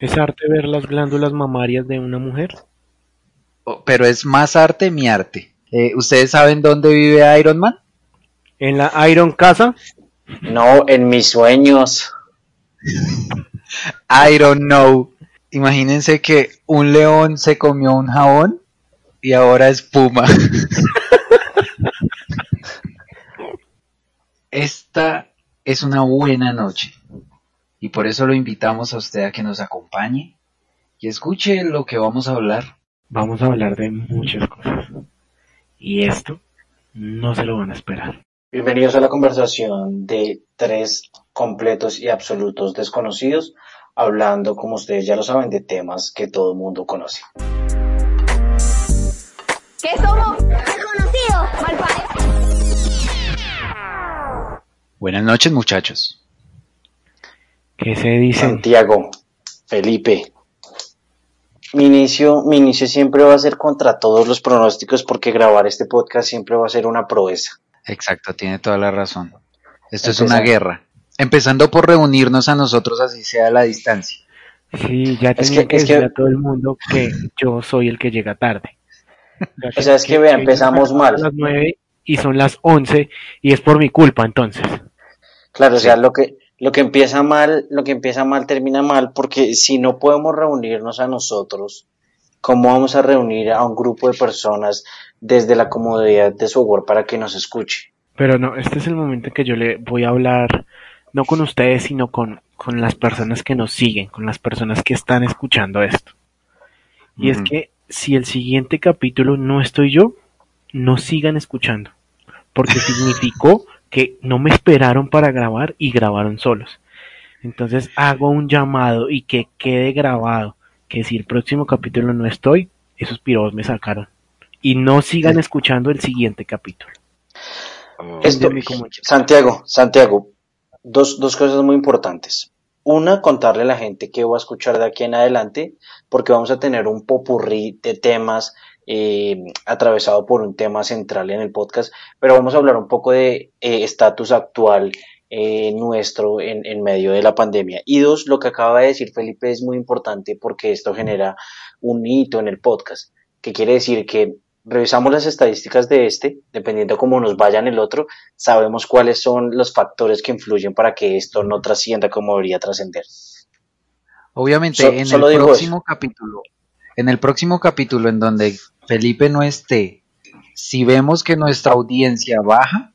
¿Es arte ver las glándulas mamarias de una mujer? Oh, pero es más arte mi arte. Eh, ¿Ustedes saben dónde vive Iron Man? ¿En la Iron Casa? No, en mis sueños. I don't know. Imagínense que un león se comió un jabón y ahora es puma. Esta es una buena noche y por eso lo invitamos a usted a que nos acompañe y escuche lo que vamos a hablar. Vamos a hablar de muchas cosas y esto no se lo van a esperar. Bienvenidos a la conversación de tres completos y absolutos desconocidos, hablando, como ustedes ya lo saben, de temas que todo el mundo conoce. ¿Qué somos? Desconocidos, Buenas noches, muchachos. ¿Qué se dice? Santiago, Felipe. Mi inicio, mi inicio siempre va a ser contra todos los pronósticos porque grabar este podcast siempre va a ser una proeza. Exacto, tiene toda la razón. Esto es una guerra. Empezando por reunirnos a nosotros así sea a la distancia. Sí, ya tenía que, decir a todo el mundo que yo soy el que llega tarde. O sea, es que, vea, empezamos mal. A las nueve y son las once y es por mi culpa entonces. Claro, o sea, lo que, lo que empieza mal, lo que empieza mal termina mal, porque si no podemos reunirnos a nosotros, ¿cómo vamos a reunir a un grupo de personas desde la comodidad de su hogar para que nos escuche? Pero no, este es el momento en que yo le voy a hablar, no con ustedes, sino con, con las personas que nos siguen, con las personas que están escuchando esto. Y es que si el siguiente capítulo no estoy yo, no sigan escuchando, porque significó que no me esperaron para grabar y grabaron solos. Entonces hago un llamado y que quede grabado que si el próximo capítulo no estoy, esos pirobos me sacaron. Y no sigan escuchando el siguiente capítulo. Esto, Santiago, Santiago, dos, dos cosas muy importantes. Una, contarle a la gente que voy a escuchar de aquí en adelante, porque vamos a tener un popurrí de temas eh, atravesado por un tema central en el podcast, pero vamos a hablar un poco de eh, estatus actual eh, nuestro en, en, medio de la pandemia. Y dos, lo que acaba de decir Felipe es muy importante porque esto genera un hito en el podcast, que quiere decir que revisamos las estadísticas de este, dependiendo cómo nos vaya en el otro, sabemos cuáles son los factores que influyen para que esto no trascienda como debería trascender. Obviamente, en el próximo capítulo, en el próximo capítulo en donde Felipe no esté, si vemos que nuestra audiencia baja.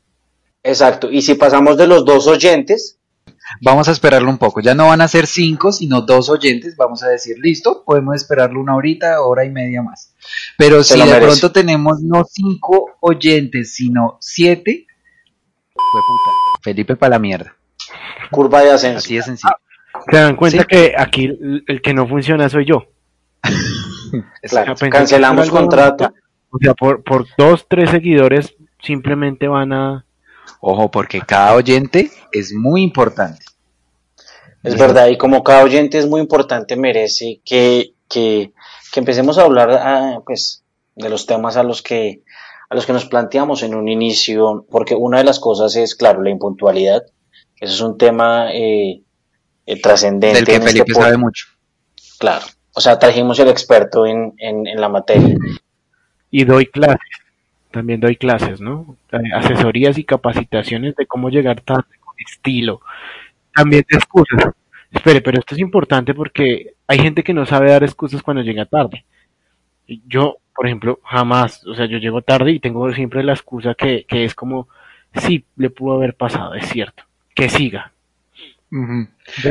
Exacto, y si pasamos de los dos oyentes. Vamos a esperarlo un poco, ya no van a ser cinco, sino dos oyentes, vamos a decir, listo, podemos esperarlo una horita, hora y media más. Pero si de pronto tenemos no cinco oyentes, sino siete, fue puta, Felipe para la mierda. Curva de ascenso. Así de sencillo. Se dan cuenta que aquí el que no funciona soy yo. cancelamos contrato. O sea, por, por dos, tres seguidores simplemente van a... Ojo, porque cada oyente es muy importante. Es verdad, y como cada oyente es muy importante, merece que, que, que empecemos a hablar ah, pues, de los temas a los que a los que nos planteamos en un inicio, porque una de las cosas es, claro, la impuntualidad. Eso es un tema eh, eh trascendente. Del que este Felipe sabe mucho. Claro. O sea, trajimos el experto en, en, la materia. Y doy clases, también doy clases, ¿no? Eh, asesorías y capacitaciones de cómo llegar tarde con estilo. También de excusas. Espere, pero esto es importante porque hay gente que no sabe dar excusas cuando llega tarde. Yo, por ejemplo, jamás, o sea, yo llego tarde y tengo siempre la excusa que, que es como, sí, le pudo haber pasado, es cierto, que siga.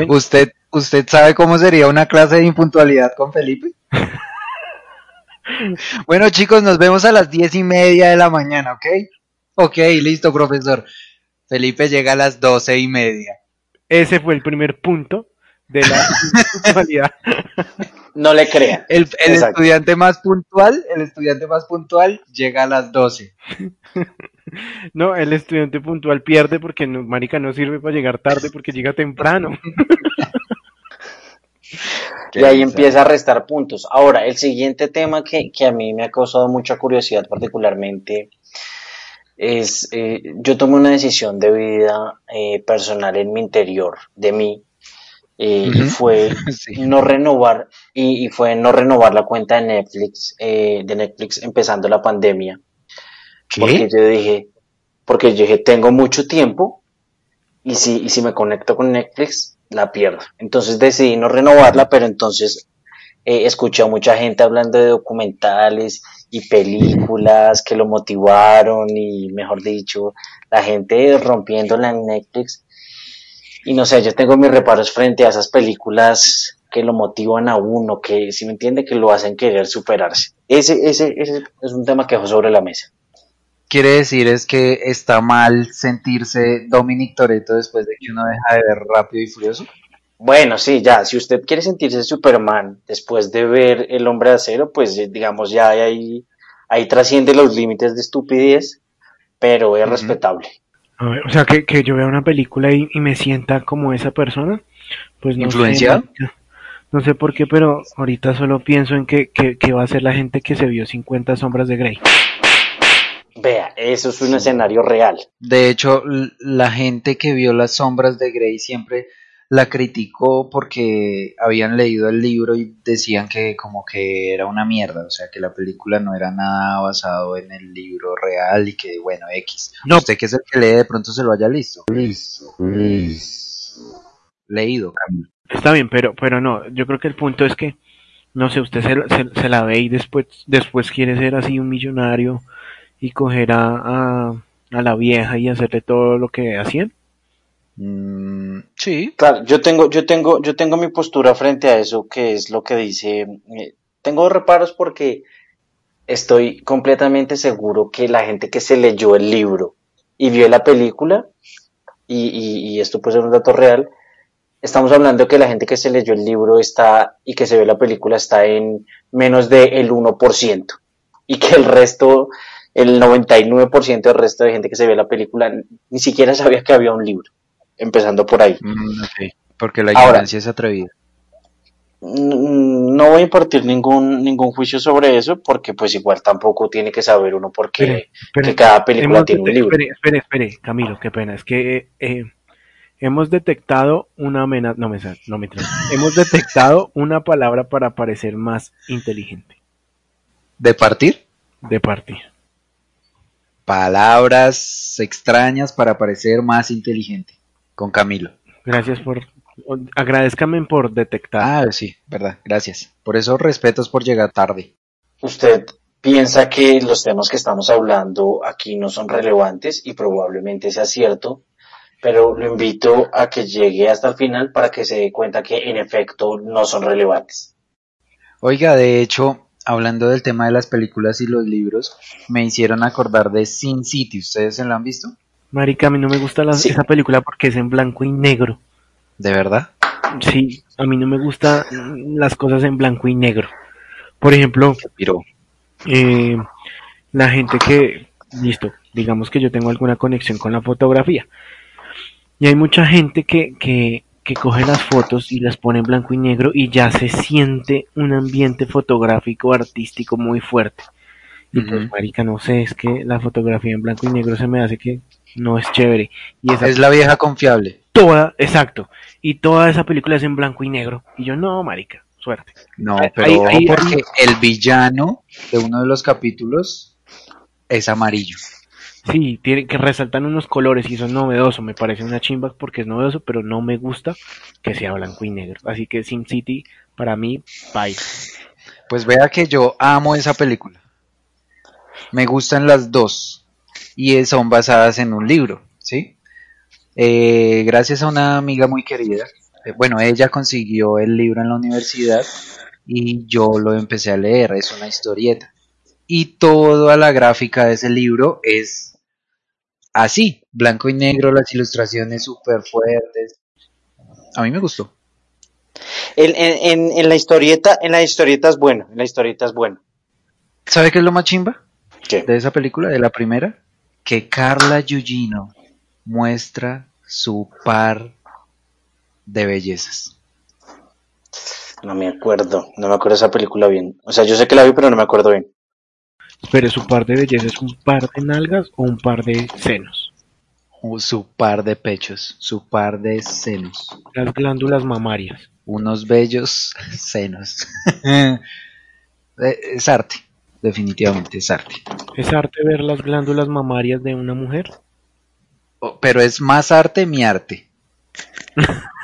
Usted ¿Usted sabe cómo sería una clase de impuntualidad con Felipe? bueno, chicos, nos vemos a las diez y media de la mañana, ¿ok? Ok, listo, profesor. Felipe llega a las doce y media. Ese fue el primer punto de la impuntualidad. no le crea. El, estudiante más puntual, el estudiante más puntual llega a las doce. No, el estudiante puntual pierde porque no, marica no sirve para llegar tarde porque llega temprano. Y ahí empieza a restar puntos. Ahora, el siguiente tema que, a mí me ha causado mucha curiosidad particularmente es, eh, yo tomé una decisión de vida eh, personal en mi interior, de mí, eh, y fue no renovar y, fue no renovar la cuenta de Netflix de Netflix empezando la pandemia. Porque yo dije porque yo dije tengo mucho tiempo y si y si me conecto con Netflix la pierdo entonces decidí no renovarla pero entonces eh, escuché a mucha gente hablando de documentales y películas que lo motivaron y mejor dicho la gente rompiéndola en Netflix y no sé, yo tengo mis reparos frente a esas películas que lo motivan a uno, que si me entiende, que lo hacen querer superarse. Ese, ese, ese es un tema que dejo sobre la mesa. Quiere decir es que está mal sentirse Dominic Toretto después de que uno deja de ver Rápido y Furioso. Bueno, sí, ya, si usted quiere sentirse Superman después de ver El Hombre de Acero, pues digamos ya ahí, ahí trasciende los límites de estupidez, pero es respetable o sea, que, que yo vea una película y, me sienta como esa persona, pues no ¿Influenciado? Sé, no sé por qué, pero ahorita solo pienso en que, que, va a ser la gente que se vio 50 sombras de Grey. Vea, eso es un escenario real. De hecho, la gente que vio las sombras de Grey siempre la criticó porque habían leído el libro y decían que como que era una mierda, o sea que la película no era nada basado en el libro real y que bueno, X. No. Usted que es el que lee de pronto se lo haya listo. Listo, listo. Leído, Camilo. Está bien, pero, pero no, yo creo que el punto es que, no sé, usted se, se, la ve y después, después quiere ser así un millonario y coger a, a la vieja y hacerle todo lo que hacían. Mm, sí. Claro, yo tengo, yo tengo, yo tengo mi postura frente a eso, que es lo que dice. Eh, tengo reparos porque estoy completamente seguro que la gente que se leyó el libro y vio la película, y, y, esto puede ser un dato real, estamos hablando que la gente que se leyó el libro está y que se ve la película está en menos del 1%, y que el resto, el 99% del resto de gente que se ve la película ni siquiera sabía que había un libro empezando por ahí. Mm, porque la ignorancia es atrevida. No voy a impartir ningún ningún juicio sobre eso porque pues igual tampoco tiene que saber uno porque cada película tiene un libro. Espere, espere, Camilo, qué pena, es que eh, hemos detectado una amenaza, no me no me hemos detectado una palabra para parecer más inteligente. ¿De partir? De partir. Palabras extrañas para parecer más inteligente con Camilo. Gracias por, agradezcame por detectar. Ah, sí, verdad, gracias. Por eso respetos por llegar tarde. Usted piensa que los temas que estamos hablando aquí no son relevantes y probablemente sea cierto, pero lo invito a que llegue hasta el final para que se dé cuenta que en efecto no son relevantes. Oiga, de hecho, hablando del tema de las películas y los libros, me hicieron acordar de Sin City. ¿Ustedes se lo han visto? Marica, a mí no me gusta esa película porque es en blanco y negro. ¿De verdad? Sí, a mí no me gustan las cosas en blanco y negro. Por ejemplo, eh, la gente que, listo, digamos que yo tengo alguna conexión con la fotografía. Y hay mucha gente que, que, que coge las fotos y las pone en blanco y negro y ya se siente un ambiente fotográfico artístico muy fuerte. Y pues, marica, no sé, es que la fotografía en blanco y negro se me hace que no es chévere. Y esa es la vieja confiable. Toda, exacto. Y toda esa película es en blanco y negro. Y yo, no, marica, suerte. No, pero porque el villano de uno de los capítulos es amarillo. Sí, tiene que resaltan unos colores y eso es novedoso. Me parece una chimba porque es novedoso, pero no me gusta que sea blanco y negro. Así que Sin City, para mí, bye. Pues vea que yo amo esa película. Me gustan las dos y son basadas en un libro, ¿sí? Eh, gracias a una amiga muy querida, eh, bueno, ella consiguió el libro en la universidad y yo lo empecé a leer, es una historieta. Y toda la gráfica de ese libro es así, blanco y negro, las ilustraciones súper fuertes. A mí me gustó. En, la historieta, en la historieta es bueno, en la historieta es bueno. ¿Sabe qué es lo más chimba? De esa película, de la primera, que Carla Yugino muestra su par de bellezas. No me acuerdo, no me acuerdo esa película bien. O sea, yo sé que la vi, pero no me acuerdo bien. Pero su par de bellezas es un par de nalgas o un par de senos. su par de pechos, su par de senos. Las glándulas mamarias. Unos bellos senos. Eh, es arte, definitivamente es arte. ¿Es arte ver las glándulas mamarias de una mujer? Oh, pero es más arte mi arte.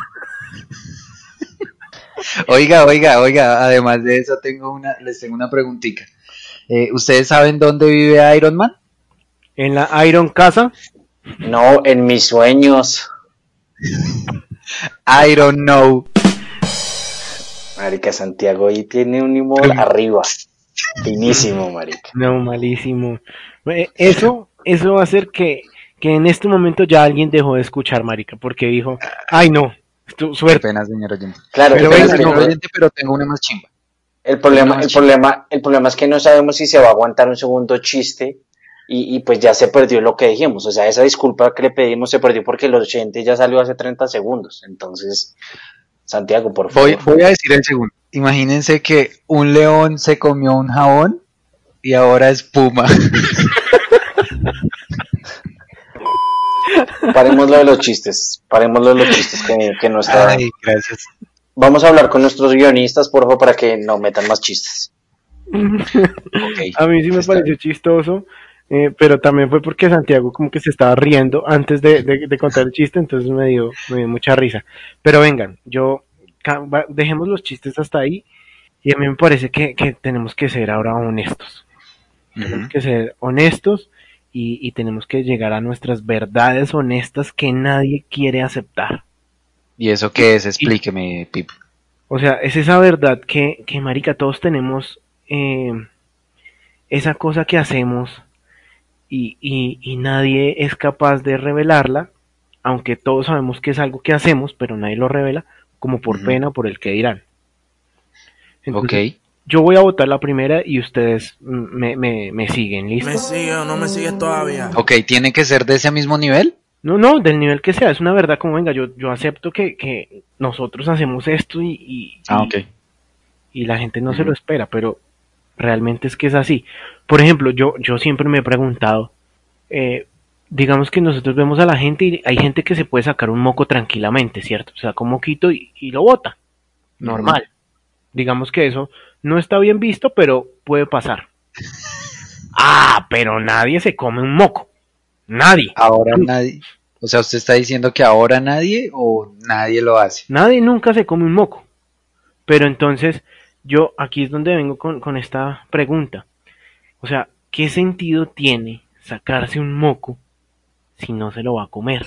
oiga, oiga, oiga, además de eso tengo una, les tengo una preguntita. Eh, ¿Ustedes saben dónde vive Iron Man? ¿En la Iron Casa? No, en mis sueños. I don't know. Marica Santiago ahí tiene un humor arriba. Finísimo, marica. No, malísimo. Eh, eso, eso va a hacer que, que en este momento ya alguien dejó de escuchar, marica, porque dijo, ay no, suerte. Pena, señor oyente. Claro, pero, pero, pero tengo una más chimba. El problema, el problema, el problema es que no sabemos si se va a aguantar un segundo chiste y, pues ya se perdió lo que dijimos. O sea, esa disculpa que le pedimos se perdió porque el oyente ya salió hace 30 segundos. Entonces, Santiago, por favor. Voy, a decir el segundo. Imagínense que un león se comió un jabón y ahora es puma. Parémoslo de los chistes, parémoslo de los chistes que, que no está. Ay, gracias. Vamos a hablar con nuestros guionistas, por favor, para que no metan más chistes. a mí sí me pareció chistoso, eh, pero también fue porque Santiago como que se estaba riendo antes de, contar el chiste, entonces me dio, me dio mucha risa. Pero vengan, yo dejemos los chistes hasta ahí y a mí me parece que, tenemos que ser ahora honestos. Tenemos que ser honestos y, tenemos que llegar a nuestras verdades honestas que nadie quiere aceptar. ¿Y eso qué es? Explíqueme, Pip. O sea, es esa verdad que, que marica, todos tenemos eh, esa cosa que hacemos y, y, nadie es capaz de revelarla, aunque todos sabemos que es algo que hacemos, pero nadie lo revela, como por pena o por el que dirán. ok. Yo voy a votar la primera y ustedes me, me, me siguen, ¿listo? ¿Me sigue o no me sigues todavía? Ok, ¿tiene que ser de ese mismo nivel? No, no, del nivel que sea, es una verdad como venga, yo, yo acepto que, que nosotros hacemos esto y, y, ah, okay. y, la gente no se lo espera, pero realmente es que es así. Por ejemplo, yo, yo siempre me he preguntado, eh, digamos que nosotros vemos a la gente y hay gente que se puede sacar un moco tranquilamente, ¿cierto? O sea, con moquito y, lo bota. Normal. Digamos que eso no está bien visto, pero puede pasar. Ah, pero nadie se come un moco. Nadie. Ahora nadie. O sea, ¿usted está diciendo que ahora nadie o nadie lo hace? Nadie nunca se come un moco. Pero entonces, yo aquí es donde vengo con, esta pregunta. O sea, ¿qué sentido tiene sacarse un moco si no se lo va a comer?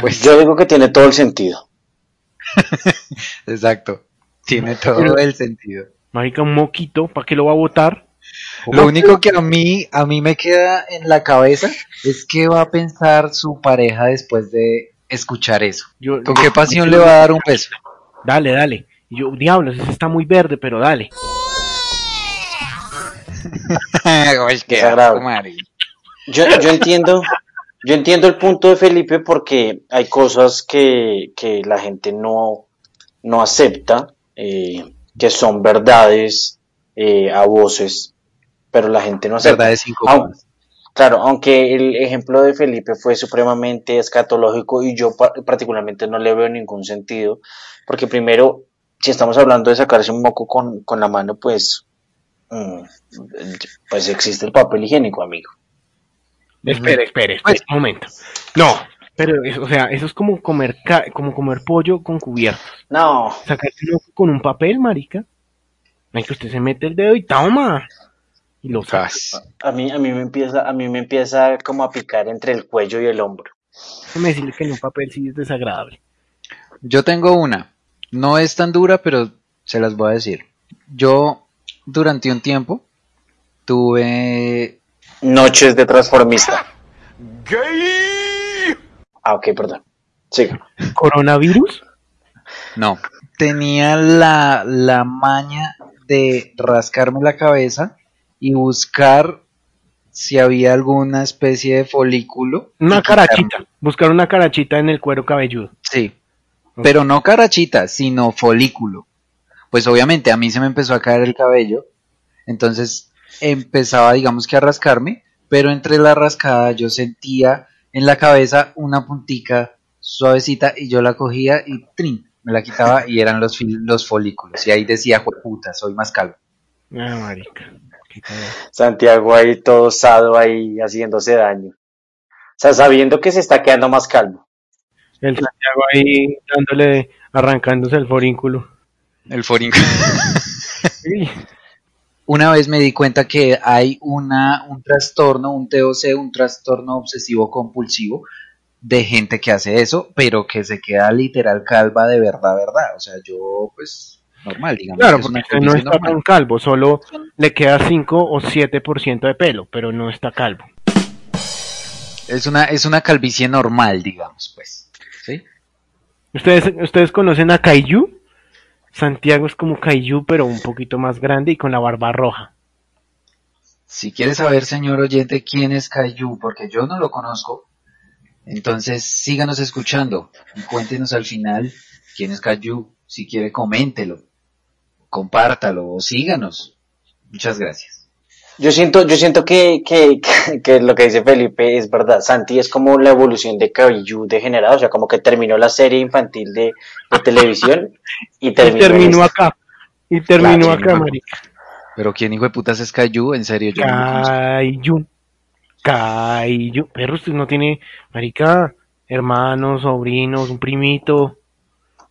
Pues yo digo que tiene todo el sentido. Exacto. Tiene todo el sentido. Marica, un moquito, ¿para qué lo va a botar? Lo único que a mí, a mí me queda en la cabeza es qué va a pensar su pareja después de escuchar eso. ¿Con qué pasión le va a dar un beso? Dale, dale. yo, diablos, ese está muy verde, pero dale. yo, yo entiendo, yo entiendo el punto de Felipe porque hay cosas que, que la gente no, no acepta, eh, que son verdades eh, a voces, pero la gente no acepta. Verdades Claro, aunque el ejemplo de Felipe fue supremamente escatológico y yo particularmente no le veo ningún sentido, porque primero si estamos hablando de sacarse un moco con, con la mano, pues, mm, pues existe el papel higiénico, amigo. Espere, espere, espere, un momento. No, pero, o sea, eso es como comer, como comer pollo con cubiertos. No. Sacarse un moco con un papel, marica. hay que usted se mete el dedo y toma. Y lo sacas. A mí, a mí me empieza, a mí me empieza como a picar entre el cuello y el hombro. Déjame decirle que en un papel sí es desagradable. Yo tengo una. No es tan dura, pero se las voy a decir. Yo, durante un tiempo, tuve... Noches de transformista. ¡Gay! Ah, ok, perdón. Siga. ¿Coronavirus? No. Tenía la, la maña de rascarme la cabeza y buscar si había alguna especie de folículo. Una carachita. Buscar una carachita en el cuero cabelludo. Sí. Pero no carachita, sino folículo. Pues obviamente a mí se me empezó a caer el cabello, entonces empezaba, digamos que a rascarme, pero entre la rascada yo sentía en la cabeza una puntica suavecita y yo la cogía y trin, me la quitaba y eran los, los folículos. Y ahí decía, puta, soy más calvo. Ah, marica. Santiago ahí todo osado ahí haciéndose daño. O sea, sabiendo que se está quedando más calvo. El Santiago ahí dándole, arrancándose el forínculo. El forínculo. Una vez me di cuenta que hay una, un trastorno, un TOC, un trastorno obsesivo compulsivo, de gente que hace eso, pero que se queda literal calva de verdad, verdad. O sea, yo, pues, normal, digamos. Claro, porque no está tan calvo, solo le queda 5 o 7% de pelo, pero no está calvo. Es una, es una calvicie normal, digamos, pues. ¿Sí? ¿Ustedes, ¿Ustedes conocen a Kaiju? Santiago es como Kaiju, pero un poquito más grande y con la barba roja. Si quieres saber, señor oyente, quién es Kaiju, porque yo no lo conozco, entonces, síganos escuchando y cuéntenos al final quién es Cayu. Si quiere, coméntelo, compártalo o síganos. Muchas gracias. Yo siento, yo siento que, que, que, lo que dice Felipe es verdad. Santi es como la evolución de Caillou degenerado, o sea, como que terminó la serie infantil de, televisión y terminó, acá. Y terminó acá, marica. Pero quién hijo de putas es Caillou, en serio, yo no Caillou, perro, usted no tiene, marica, hermanos, sobrinos, un primito.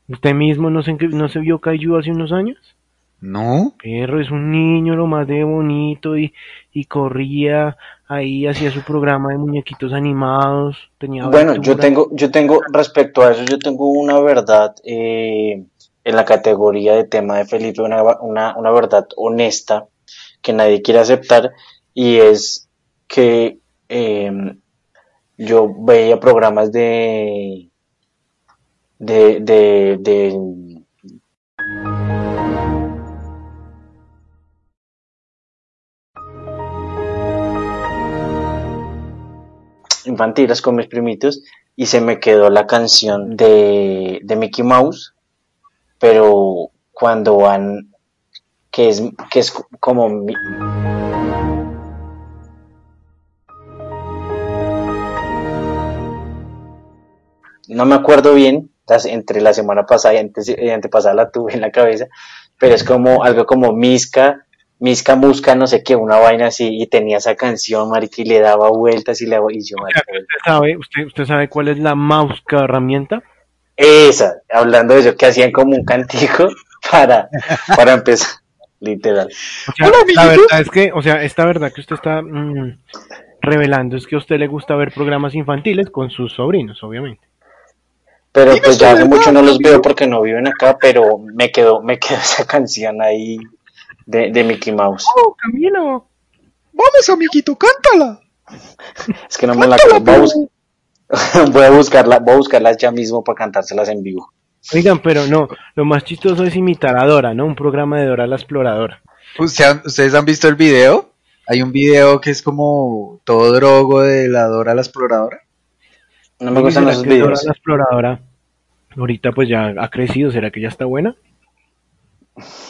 ¿Usted mismo no se, no se vio Caillou hace unos años? No. Perro, es un niño lo más de bonito y, y corría ahí, hacía su programa de muñequitos animados. Tenía bueno, yo tengo, yo tengo, respecto a eso, yo tengo una verdad eh, en la categoría de tema de Felipe, una, una, una verdad honesta que nadie quiere aceptar y es que eh, yo veía programas de, de, de, de infantiles con mis primitos y se me quedó la canción de, de Mickey Mouse, pero cuando van, que es, que es como... no me acuerdo bien, entre la semana pasada y antes, antepasada la tuve en la cabeza, pero es como algo como Misca, Misca Musca, no sé qué, una vaina así, y tenía esa canción, marica, y le daba vueltas y le y yo, ¿Usted, sabe, usted, sabe cuál es la Mausca herramienta? Esa, hablando de eso, que hacían como un cantico para, para empezar, literal. la verdad es que, o sea, esta verdad que usted está mm, revelando es que a usted le gusta ver programas infantiles con sus sobrinos, obviamente. Pero pues ya hace mucho no los veo porque no viven acá, pero me quedó, me quedó esa canción ahí de, de Mickey Mouse. ¡Oh, Camilo! Vamos, amiguito, cántala. Es que no me la acuerdo. Voy, a buscarla, voy a buscarlas ya mismo para cantárselas en vivo. Oigan, pero no, lo más chistoso es imitar a Dora, ¿no? Un programa de Dora la Exploradora. ¿Ustedes han visto el video? Hay un video que es como todo drogo de la Dora la Exploradora. No me gustan los videos. La exploradora ahorita pues ya ha crecido, ¿será que ya está buena?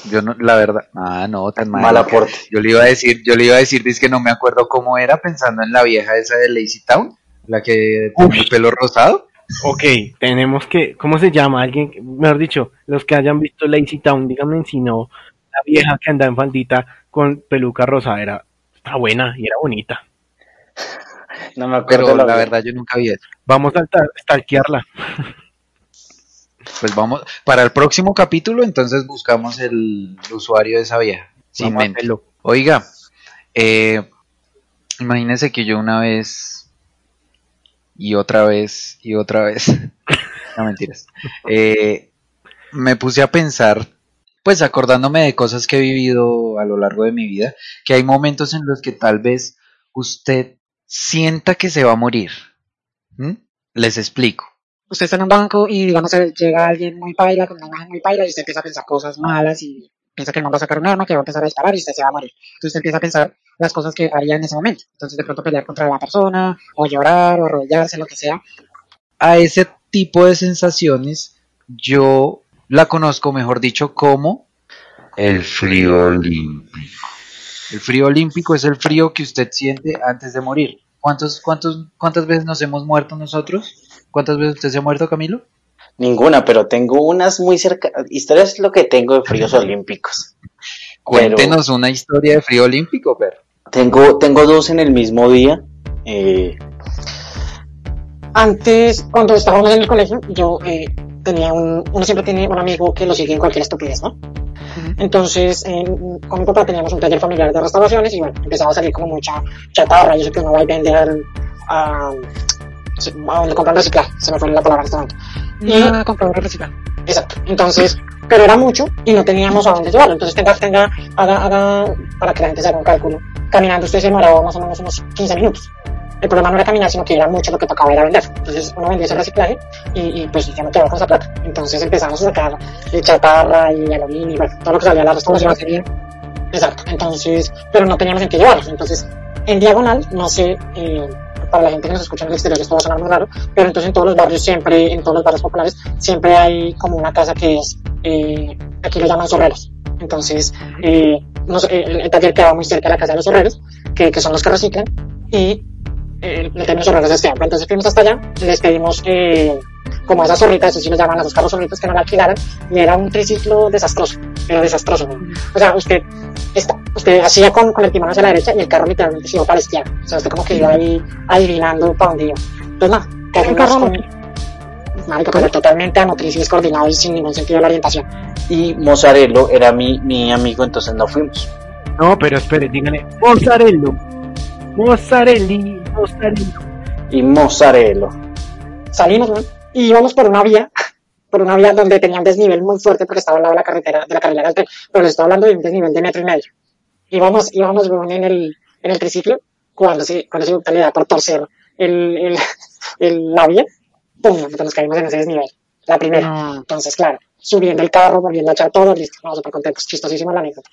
Yo no, la verdad, ah, no, tan mal. Mal aporte. Yo le iba a decir, yo le iba a decir, es que no me acuerdo cómo era, pensando en la vieja esa de Lazy Town, la que tiene el pelo rosado. Ok, tenemos que, ¿cómo se llama? Alguien, mejor dicho, los que hayan visto Lazy Town, díganme si no, la vieja que anda en faldita con peluca rosada era, está buena y era bonita. No me acuerdo. la, verdad yo nunca vi eso. Vamos a stalkearla. Pues vamos, para el próximo capítulo entonces buscamos el usuario de esa vieja. Sin mente. Oiga, eh, imagínese que yo una vez y otra vez y otra vez, no mentiras, eh, me puse a pensar, pues acordándome de cosas que he vivido a lo largo de mi vida, que hay momentos en los que tal vez usted sienta que se va a morir. ¿Mm? Les explico. Usted está en un banco y digamos llega alguien muy paila, con una imagen muy paila y usted empieza a pensar cosas malas y piensa que el mundo va a sacar un arma, que va a empezar a disparar y usted se va a morir. Entonces usted empieza a pensar las cosas que haría en ese momento. Entonces de pronto pelear contra la persona, o llorar, o arrodillarse, lo que sea. A ese tipo de sensaciones yo la conozco, mejor dicho, como el frío olímpico. El frío olímpico es el frío que usted siente antes de morir. ¿Cuántos, cuántos, ¿Cuántas veces nos hemos muerto nosotros? ¿Cuántas veces usted se ha muerto, Camilo? Ninguna, pero tengo unas muy cerca. Historias es lo que tengo de fríos olímpicos. Cuéntenos una historia de frío olímpico, pero. Tengo, tengo dos en el mismo día. Eh, Antes, cuando estábamos en el colegio, yo eh, tenía un, uno siempre tiene un amigo que lo sigue en cualquier estupidez, ¿no? Entonces, con mi papá teníamos un taller familiar de restauraciones y bueno, empezaba a salir como mucha chatarra. Yo sé que uno va a vender a, a donde compran reciclaje, se me fue la palabra en este momento. Y a comprar reciclaje. Exacto. Entonces, pero era mucho y no teníamos a dónde llevarlo. Entonces, tenga, tenga, haga, haga, para que la gente se haga un cálculo. Caminando usted se demoraba más o menos unos 15 minutos. El problema no era caminar, sino que era mucho lo que tocaba era vender. Entonces uno vendía ese reciclaje y, y pues ya no quedaba con esa plata. Entonces empezamos a sacar chatarra y aluminio y bueno, todo lo que salía de la restauración sería. Exacto. Entonces, pero no teníamos en qué llevarlos. Entonces, en diagonal, no sé, eh, para la gente que nos escucha en el exterior esto va a sonar muy raro, pero entonces en todos los barrios siempre, en todos los barrios populares, siempre hay como una casa que es, eh, aquí lo llaman zorreros. Entonces, eh, eh, el, taller quedaba muy cerca de la casa de los zorreros, que, que son los que reciclan, y eh, le tenemos zorreros de este. Entonces fuimos hasta allá, les pedimos eh, como esas zorritas, eso sí nos llaman a los carros zorritos que no la alquilaran, y era un triciclo desastroso, era desastroso. ¿no? O sea, usted, está, usted hacía con, con el timón hacia la derecha y el carro literalmente se iba para la izquierda. O sea, usted como que iba ahí adivinando para dónde iba. Entonces, nada, cogimos con... Marico, pero totalmente a motriz y descoordinado y sin ningún sentido de la orientación. Y Mozzarello era mi, mi amigo, entonces no fuimos. No, pero espere, díganle, Mozzarello, Mozzarelli, Mozzarello. Y Mozzarello. Salimos, ¿no? Y íbamos por una vía, por una vía donde tenía un desnivel muy fuerte porque estaba al lado de la carretera, de la carretera del tren, pero les estoy hablando de un desnivel de metro y medio. Íbamos, íbamos en el, en el triciclo, cuando se, cuando se le da por torcer el, el, el, la vía, pum, nos caímos en ese desnivel. La primera. No. Entonces, claro, subiendo el carro, volviendo a echar todo, listo, no, súper contentos, chistosísima la anécdota.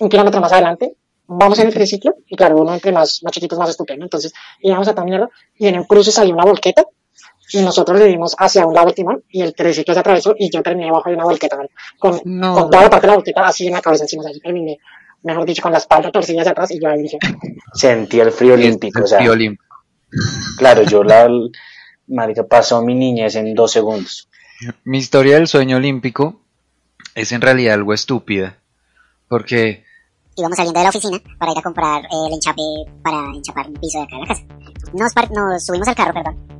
Un kilómetro más adelante, vamos en el triciclo, y claro, uno entre más, más chiquitos, más estupendo. Entonces, íbamos a tal mierda, y en un cruce salió una volqueta, y nosotros le dimos hacia un lado el timón, y el triciclo se atravesó, y yo terminé abajo de una volqueta, ¿vale? con, No. con toda la parte de la volqueta así en la cabeza encima, así terminé, mejor dicho, con la espalda torcida hacia atrás, y yo ahí dije, Sentí el frío olímpico, o sea, frío olímpico. claro, yo la, marica, pasó mi niñez en dos segundos. Mi historia del sueño olímpico es en realidad algo estúpida. Porque íbamos saliendo de la oficina para ir a comprar eh, el enchape para enchapar un piso de acá de la casa. Nos, par- nos subimos al carro, perdón.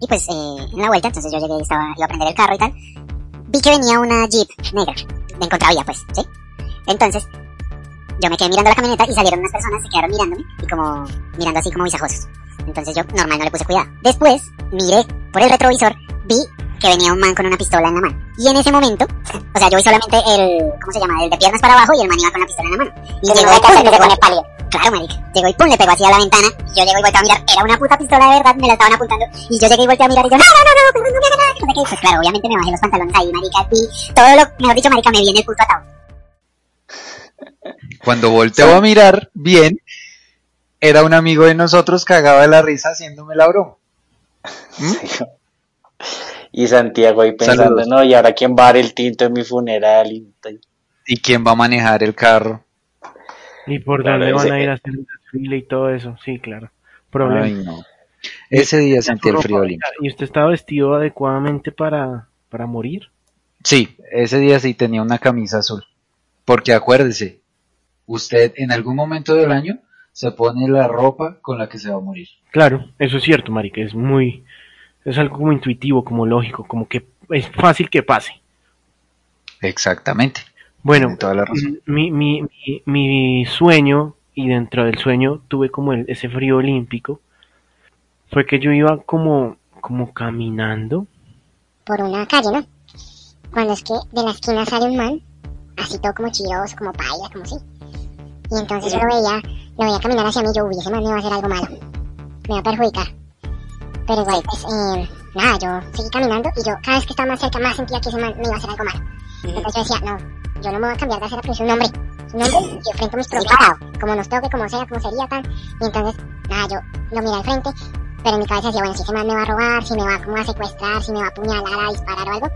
Y pues eh, en la vuelta, entonces yo llegué y estaba, iba a prender el carro y tal. Vi que venía una Jeep negra, de en contravía pues, ¿sí? Entonces, yo me quedé mirando la camioneta y salieron unas personas, se quedaron mirándome y como mirando así como visajosos. Entonces yo normal no le puse cuidado. Después, miré por el retrovisor, vi que venía un man con una pistola en la mano. Y en ese momento, o sea, yo vi solamente el, ¿cómo se llama? El de piernas para abajo y el man iba con la pistola en la mano. Y llegó y pum, le pegó pálido. Claro, marica. Llegó y pum, le pegó así a la ventana. Y yo llego y volteo a mirar. Era una puta pistola de verdad, me la estaban apuntando. Y yo llegué y volteé a mirar y yo, no, no, no, no, pero no me haga nada. que no sé qué. Pues claro, obviamente me bajé los pantalones ahí, marica. Y todo lo, mejor dicho, marica, me viene el puto atado. cuando volteo a mirar bien, era un amigo de nosotros cagaba de la risa haciéndome la broma. ¿Mm? Sí. Y Santiago ahí pensando, Saludos. no, y ahora quién va a dar el tinto en mi funeral. Y, ¿Y quién va a manejar el carro? Y por Claro, dónde van a ir a hacer el desfile y todo eso, sí, claro. Problema. Ay, no. Ese día sentí el frío olímpico. ¿Y usted estaba vestido adecuadamente para, para morir? Sí, ese día sí tenía una camisa azul. Porque acuérdese, usted en algún momento del año se pone la ropa con la que se va a morir. Claro, eso es cierto, marica, es muy... Es algo como intuitivo, como lógico, como que es fácil que pase. Exactamente. Bueno, toda la razón. mi, mi, mi, mi sueño, y dentro del sueño tuve como el- ese frío olímpico, fue que yo iba como, como caminando. Por una calle, ¿no? Cuando es que de la esquina sale un man, así todo como chiroso, como paila, como así. Y entonces yo lo veía, lo veía caminar hacia mí, yo, uy, ese man me va a hacer algo malo. Me va a perjudicar. Pero igual, pues, eh, nada, yo seguí caminando y yo cada vez que estaba más cerca, más sentía que ese man me iba a hacer algo malo. Entonces yo decía, no, yo no me voy a cambiar de hacer pero es un hombre. Un hombre, yo enfrento mis problemas, como nos toque, como sea, como sería, tal. Y entonces, nada, yo lo miré al frente, pero en mi cabeza decía, bueno, si ese man me va a robar, si me va como a secuestrar, si me va a apuñalar, a disparar o algo,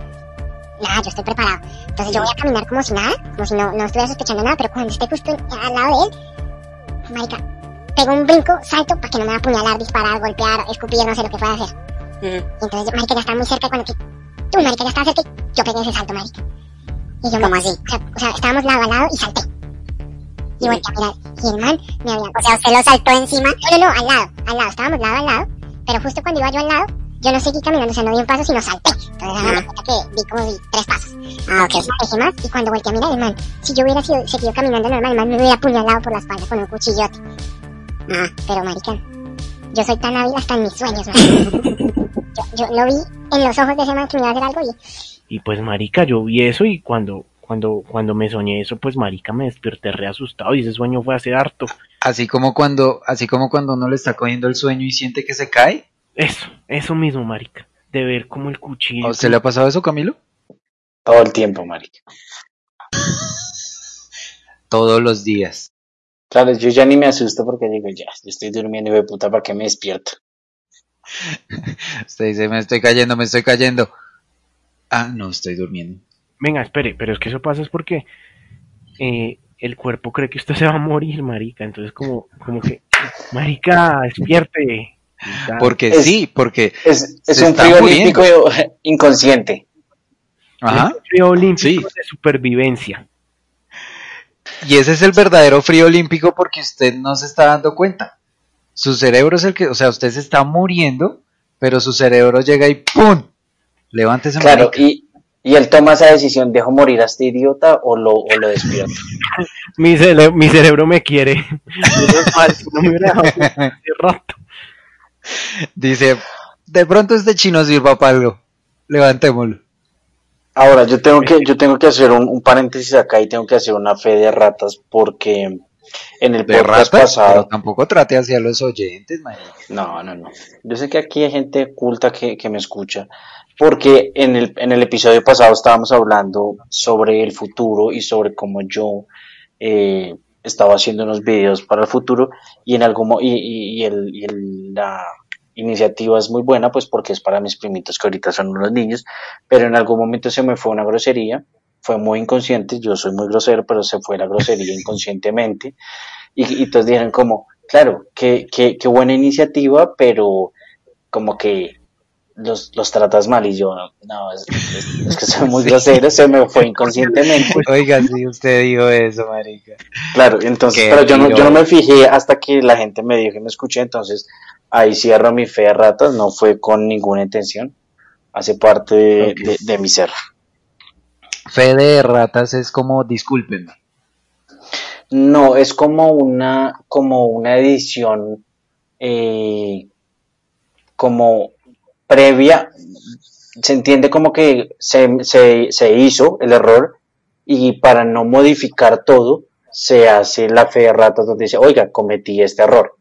nada, yo estoy preparado. Entonces yo voy a caminar como si nada, como si no, no estuviera sospechando nada, pero cuando esté justo al lado de él, marica, pego un brinco, salto para que no me va a apuñalar, disparar, golpear, escupir, no sé lo que pueda hacer. Y entonces, yo, marica, ya estaba muy cerca cuando que, tú, marica, ya estaba cerca y yo pegué ese salto, marica. Y yo, ¿cómo así? O sea, o sea, estábamos lado a lado y salté. Y volteé a mirar, y el man me había... O sea, ¿usted lo saltó encima? No, no, no, al lado, al lado, estábamos lado a lado, pero justo cuando iba yo al lado, yo no seguí caminando, o sea, no di un paso, sino salté. Entonces, ah. me cuenta que di como di tres pasos. Ah, ok. Dejé más, y cuando volteé a mirar, el man, si yo hubiera sido, seguido caminando normal, el man me hubiera apuñalado por la espalda con un cuchillote. Ah, pero marica, yo soy tan hábil hasta en mis sueños, yo, yo lo vi en los ojos de ese man que me iba a hacer algo y... Y pues marica, yo vi eso y cuando, cuando, cuando me soñé eso, pues marica me desperté re asustado y ese sueño fue hace harto. Así como cuando, así como cuando uno le está cogiendo el sueño y siente que se cae. Eso, eso mismo, marica. De ver como el cuchillo. ¿A le ha pasado eso, Camilo? Todo el tiempo, marica. Todos los días. Claro, yo ya ni me asusto porque digo, ya, yo estoy durmiendo y de puta, ¿para qué me despierto? Usted dice, me estoy cayendo, me estoy cayendo. Ah, no, estoy durmiendo. Venga, espere, pero es que eso pasa es porque eh, el cuerpo cree que usted se va a morir, marica. Entonces, como, como que, marica, despierte. Porque sí, porque es, es un frío olímpico inconsciente. Ajá. un frío olímpico de supervivencia. Y ese es el verdadero frío olímpico porque usted no se está dando cuenta. Su cerebro es el que, o sea, usted se está muriendo, pero su cerebro llega y ¡pum! Levántese. Claro, y, y él toma esa decisión, ¿dejo morir a este idiota o lo, o lo despierto? mi, mi cerebro me quiere. no me hubiera rato. Dice, de pronto este chino sirva para algo. Levantémoslo. Ahora, yo tengo que, yo tengo que hacer un, paréntesis acá y tengo que hacer una fe de ratas porque en el podcast pasado. tampoco trate hacia los oyentes, No, no, no. Yo sé que aquí hay gente culta que, que me escucha. Porque en el, en el episodio pasado estábamos hablando sobre el futuro y sobre cómo yo eh, estaba haciendo unos videos para el futuro y en algún y, y, el, y el, la iniciativa es muy buena pues porque es para mis primitos que ahorita son unos niños pero en algún momento se me fue una grosería fue muy inconsciente yo soy muy grosero pero se fue la grosería inconscientemente y, y todos dijeron como claro qué, qué, qué buena iniciativa pero como que los, los tratas mal y yo, no, es, que soy muy grosero, se me fue inconscientemente. Oiga, si usted dijo eso, marica. Claro, entonces, pero yo no, yo no me fijé hasta que la gente me dijo que me escuché, entonces ahí cierro mi fe de ratas, no fue con ninguna intención, hace parte de, de, mi ser. Fe de ratas es como, discúlpenme. No, es como una, como una edición, eh, como previa, se entiende como que se, se, se hizo el error y para no modificar todo, se hace la fe de ratas donde dice, oiga, cometí este error.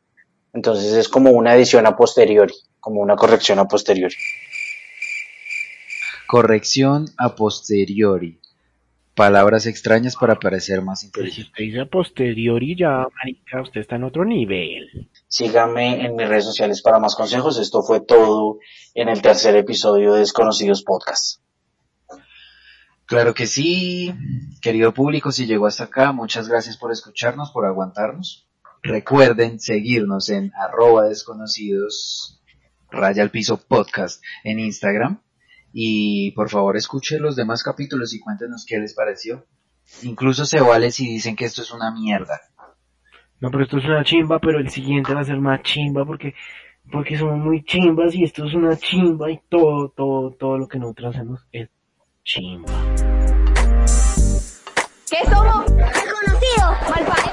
Entonces es como una edición a posteriori, como una corrección a posteriori. Corrección a posteriori. Palabras extrañas para parecer más inteligente. Si dice a posteriori ya, marica, usted está en otro nivel. Sígame en mis redes sociales para más consejos. Esto fue todo en el tercer episodio de Desconocidos Podcast. Claro que sí, querido público, si llegó hasta acá, muchas gracias por escucharnos, por aguantarnos. Recuerden seguirnos en arroba desconocidos raya al piso podcast en Instagram y por favor escuchen los demás capítulos y cuéntenos qué les pareció. Incluso se vale si dicen que esto es una mierda no, pero esto es una chimba, pero el siguiente va a ser más chimba porque, porque somos muy chimbas y esto es una chimba y todo, todo, todo lo que nosotros hacemos es chimba. ¿Qué somos? Desconocidos, malparidos.